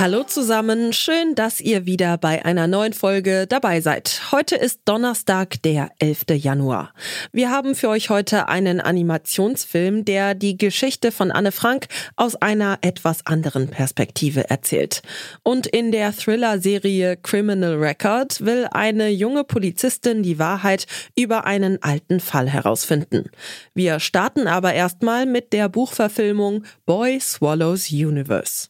Hallo zusammen, schön, dass ihr wieder bei einer neuen Folge dabei seid. Heute ist Donnerstag, der 11. Januar. Wir haben für euch heute einen Animationsfilm, der die Geschichte von Anne Frank aus einer etwas anderen Perspektive erzählt. Und in der Thriller-Serie Criminal Record will eine junge Polizistin die Wahrheit über einen alten Fall herausfinden. Wir starten aber erstmal mit der Buchverfilmung Boy Swallows Universe.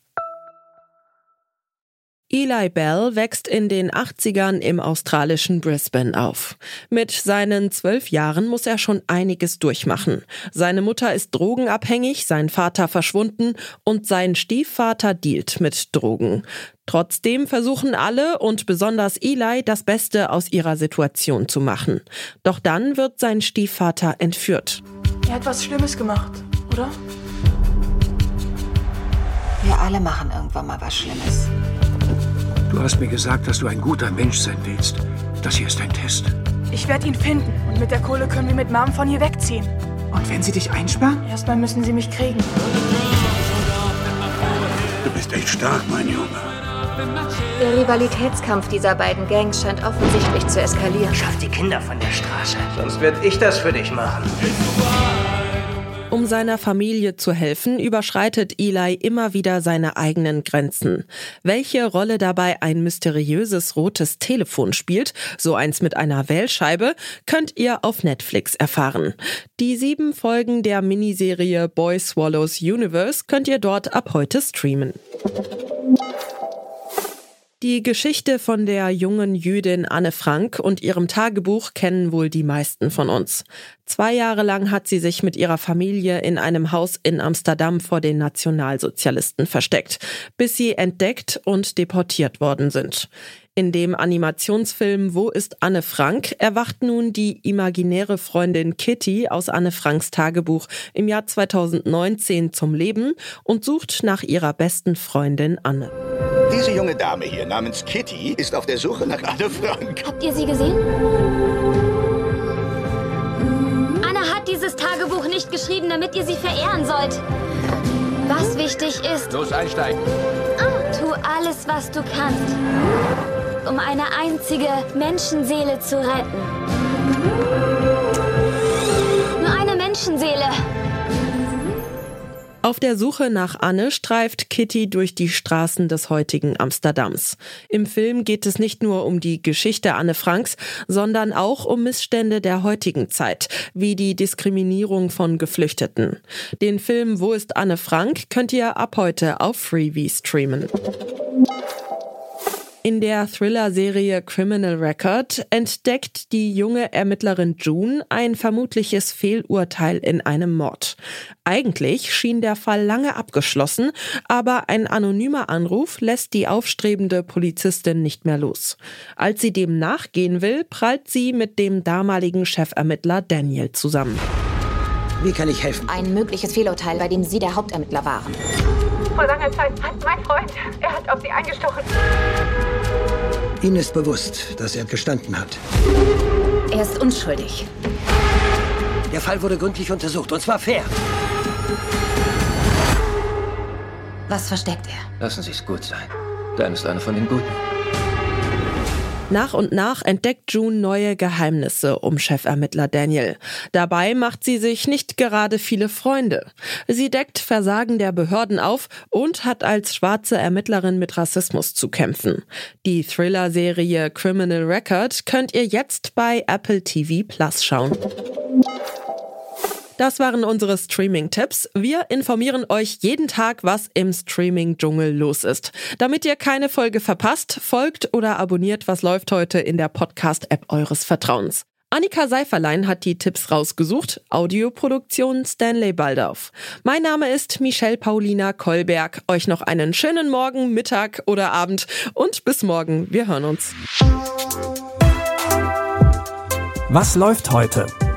Eli Bell wächst in den 80ern im australischen Brisbane auf. Mit seinen zwölf Jahren muss er schon einiges durchmachen. Seine Mutter ist drogenabhängig, sein Vater verschwunden und sein Stiefvater dealt mit Drogen. Trotzdem versuchen alle und besonders Eli das Beste aus ihrer Situation zu machen. Doch dann wird sein Stiefvater entführt. Er hat was Schlimmes gemacht, oder? Wir alle machen irgendwann mal was Schlimmes. Du hast mir gesagt, dass du ein guter Mensch sein willst. Das hier ist ein Test. Ich werde ihn finden und mit der Kohle können wir mit Mom von hier wegziehen. Und wenn sie dich einsperren? Erstmal müssen sie mich kriegen. Du bist echt stark, mein Junge. Der Rivalitätskampf dieser beiden Gangs scheint offensichtlich zu eskalieren. Schaff die Kinder von der Straße. Sonst werde ich das für dich machen. Um seiner Familie zu helfen, überschreitet Eli immer wieder seine eigenen Grenzen. Welche Rolle dabei ein mysteriöses rotes Telefon spielt, so eins mit einer Wählscheibe, könnt ihr auf Netflix erfahren. Die sieben Folgen der Miniserie Boy Swallows Universe könnt ihr dort ab heute streamen. Die Geschichte von der jungen Jüdin Anne Frank und ihrem Tagebuch kennen wohl die meisten von uns. Zwei Jahre lang hat sie sich mit ihrer Familie in einem Haus in Amsterdam vor den Nationalsozialisten versteckt, bis sie entdeckt und deportiert worden sind. In dem Animationsfilm Wo ist Anne Frank erwacht nun die imaginäre Freundin Kitty aus Anne Franks Tagebuch im Jahr 2019 zum Leben und sucht nach ihrer besten Freundin Anne. Diese junge Dame hier namens Kitty ist auf der Suche nach Anne Frank. Habt ihr sie gesehen? Anna hat dieses Tagebuch nicht geschrieben, damit ihr sie verehren sollt. Was wichtig ist, Los einsteigen. tu alles, was du kannst, um eine einzige Menschenseele zu retten. Nur eine Menschenseele. Auf der Suche nach Anne streift Kitty durch die Straßen des heutigen Amsterdams. Im Film geht es nicht nur um die Geschichte Anne Franks, sondern auch um Missstände der heutigen Zeit, wie die Diskriminierung von Geflüchteten. Den Film Wo ist Anne Frank könnt ihr ab heute auf Freevee streamen. In der Thriller-Serie Criminal Record entdeckt die junge Ermittlerin June ein vermutliches Fehlurteil in einem Mord. Eigentlich schien der Fall lange abgeschlossen, aber ein anonymer Anruf lässt die aufstrebende Polizistin nicht mehr los. Als sie dem nachgehen will, prallt sie mit dem damaligen Chefermittler Daniel zusammen. Wie kann ich helfen? Ein mögliches Fehlurteil, bei dem Sie der Hauptermittler waren. Vor langer Zeit hat mein Freund, er hat auf sie eingestochen. Ihnen ist bewusst, dass er gestanden hat. Er ist unschuldig. Der Fall wurde gründlich untersucht und zwar fair. Was versteckt er? Lassen Sie es gut sein. Dan ist einer von den Guten. Nach und nach entdeckt June neue Geheimnisse um Chefermittler Daniel. Dabei macht sie sich nicht gerade viele Freunde. Sie deckt Versagen der Behörden auf und hat als schwarze Ermittlerin mit Rassismus zu kämpfen. Die Thriller-Serie Criminal Record könnt ihr jetzt bei Apple TV Plus schauen. Das waren unsere Streaming-Tipps. Wir informieren euch jeden Tag, was im Streaming-Dschungel los ist. Damit ihr keine Folge verpasst, folgt oder abonniert, was läuft heute in der Podcast-App eures Vertrauens. Annika Seiferlein hat die Tipps rausgesucht. Audioproduktion Stanley Baldauf. Mein Name ist Michelle Paulina Kolberg. Euch noch einen schönen Morgen, Mittag oder Abend und bis morgen. Wir hören uns. Was läuft heute?